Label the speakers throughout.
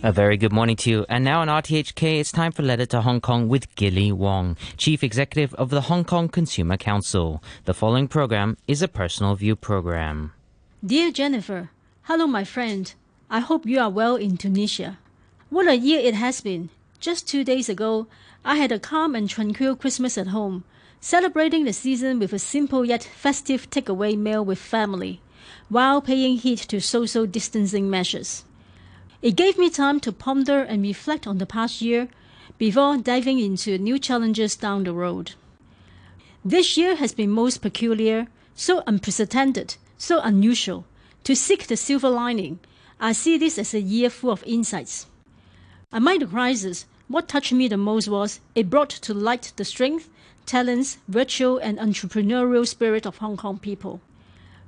Speaker 1: A very good morning to you. And now on RTHK, it's time for Letter to Hong Kong with Gilly Wong, Chief Executive of the Hong Kong Consumer Council. The following program is a personal view program.
Speaker 2: Dear Jennifer, hello, my friend. I hope you are well in Tunisia. What a year it has been. Just two days ago, I had a calm and tranquil Christmas at home, celebrating the season with a simple yet festive takeaway meal with family, while paying heed to social distancing measures. It gave me time to ponder and reflect on the past year before diving into new challenges down the road. This year has been most peculiar, so unprecedented, so unusual. To seek the silver lining, I see this as a year full of insights. Amid the crisis, what touched me the most was it brought to light the strength, talents, virtue, and entrepreneurial spirit of Hong Kong people.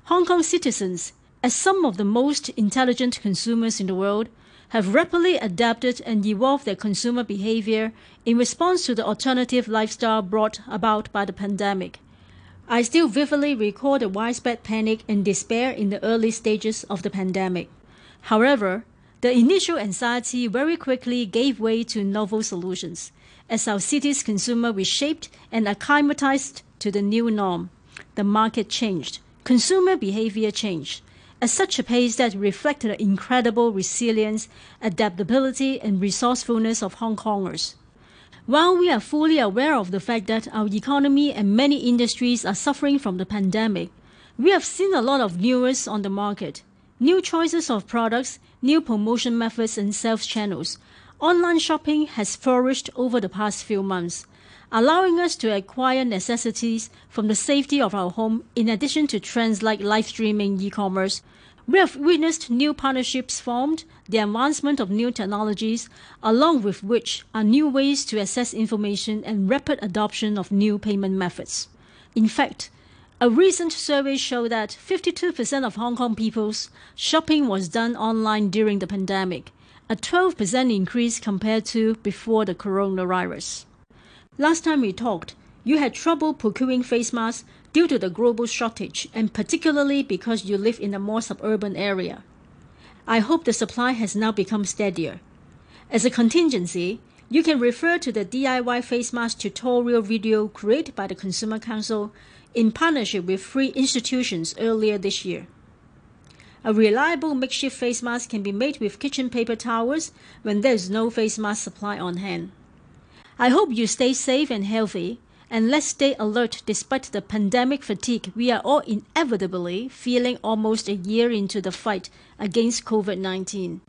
Speaker 2: Hong Kong citizens, as some of the most intelligent consumers in the world, have rapidly adapted and evolved their consumer behavior in response to the alternative lifestyle brought about by the pandemic. I still vividly recall the widespread panic and despair in the early stages of the pandemic. However, the initial anxiety very quickly gave way to novel solutions as our city's consumer reshaped and acclimatized to the new norm. The market changed, consumer behavior changed, at such a pace that reflected the incredible resilience, adaptability, and resourcefulness of Hong Kongers. While we are fully aware of the fact that our economy and many industries are suffering from the pandemic, we have seen a lot of newness on the market, new choices of products, new promotion methods, and sales channels. Online shopping has flourished over the past few months, allowing us to acquire necessities from the safety of our home in addition to trends like live streaming e-commerce. We have witnessed new partnerships formed, the advancement of new technologies, along with which are new ways to access information and rapid adoption of new payment methods. In fact, a recent survey showed that 52% of Hong Kong people's shopping was done online during the pandemic, a 12% increase compared to before the coronavirus. Last time we talked, you had trouble procuring face masks due to the global shortage and particularly because you live in a more suburban area. I hope the supply has now become steadier. As a contingency, you can refer to the DIY face mask tutorial video created by the Consumer Council in partnership with three institutions earlier this year. A reliable makeshift face mask can be made with kitchen paper towels when there is no face mask supply on hand. I hope you stay safe and healthy, and let's stay alert despite the pandemic fatigue we are all inevitably feeling almost a year into the fight against COVID 19.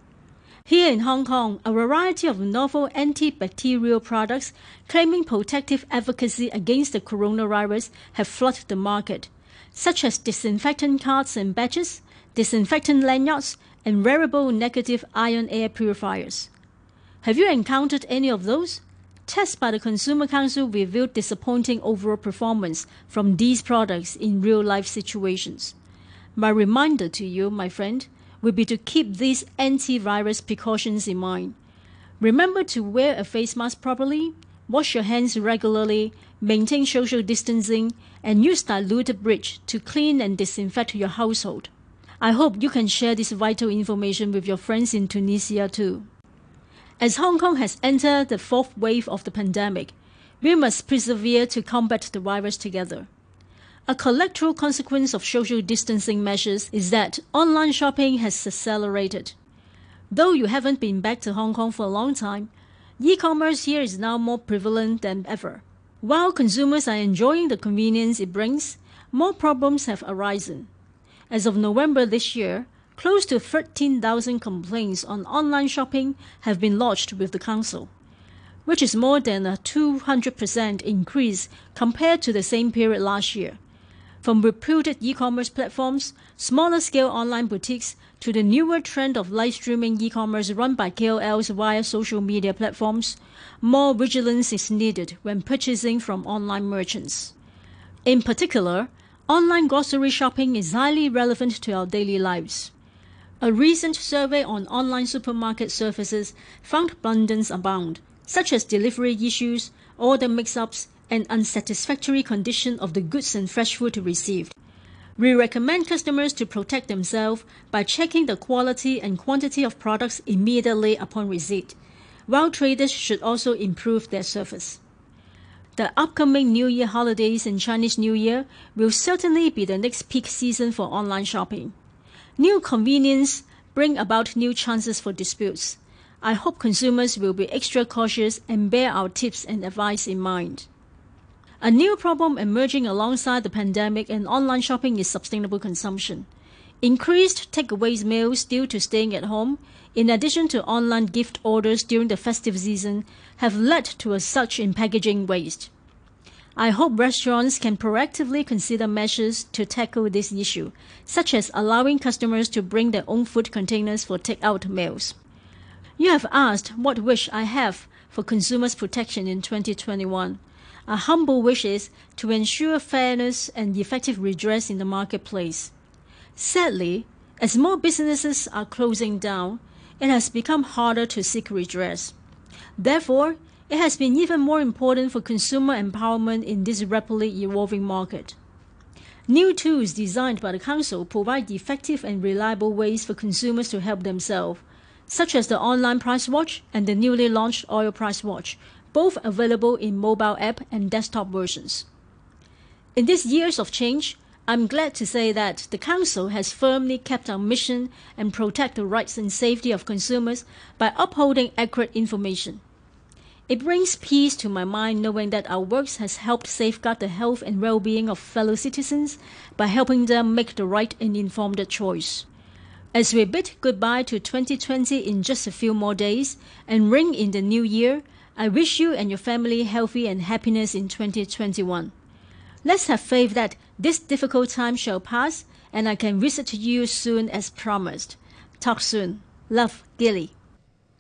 Speaker 2: Here in Hong Kong, a variety of novel antibacterial products claiming protective efficacy against the coronavirus have flooded the market, such as disinfectant cards and badges, disinfectant lanyards, and wearable negative ion air purifiers. Have you encountered any of those? Tests by the Consumer Council revealed disappointing overall performance from these products in real life situations. My reminder to you, my friend, will be to keep these antivirus precautions in mind. Remember to wear a face mask properly, wash your hands regularly, maintain social distancing, and use diluted bleach to clean and disinfect your household. I hope you can share this vital information with your friends in Tunisia too. As Hong Kong has entered the fourth wave of the pandemic, we must persevere to combat the virus together. A collateral consequence of social distancing measures is that online shopping has accelerated. Though you haven't been back to Hong Kong for a long time, e commerce here is now more prevalent than ever. While consumers are enjoying the convenience it brings, more problems have arisen. As of November this year, Close to 13,000 complaints on online shopping have been lodged with the Council, which is more than a 200% increase compared to the same period last year. From reputed e commerce platforms, smaller scale online boutiques, to the newer trend of live streaming e commerce run by KOLs via social media platforms, more vigilance is needed when purchasing from online merchants. In particular, online grocery shopping is highly relevant to our daily lives. A recent survey on online supermarket services found abundance abound, such as delivery issues, order mix-ups, and unsatisfactory condition of the goods and fresh food received. We recommend customers to protect themselves by checking the quality and quantity of products immediately upon receipt, while traders should also improve their service. The upcoming New Year holidays and Chinese New Year will certainly be the next peak season for online shopping. New convenience bring about new chances for disputes. I hope consumers will be extra cautious and bear our tips and advice in mind. A new problem emerging alongside the pandemic and online shopping is sustainable consumption. Increased takeaways meals due to staying at home, in addition to online gift orders during the festive season, have led to a surge in packaging waste. I hope restaurants can proactively consider measures to tackle this issue, such as allowing customers to bring their own food containers for takeout meals. You have asked what wish I have for consumers' protection in 2021. A humble wish is to ensure fairness and effective redress in the marketplace. Sadly, as more businesses are closing down, it has become harder to seek redress. Therefore, it has been even more important for consumer empowerment in this rapidly evolving market. New tools designed by the Council provide effective and reliable ways for consumers to help themselves, such as the online price watch and the newly launched oil price watch, both available in mobile app and desktop versions. In these years of change, I'm glad to say that the Council has firmly kept our mission and protect the rights and safety of consumers by upholding accurate information. It brings peace to my mind knowing that our work has helped safeguard the health and well-being of fellow citizens by helping them make the right and informed choice. As we bid goodbye to 2020 in just a few more days and ring in the new year, I wish you and your family healthy and happiness in 2021. Let's have faith that this difficult time shall pass and I can visit you soon as promised. Talk soon. Love, Gilly.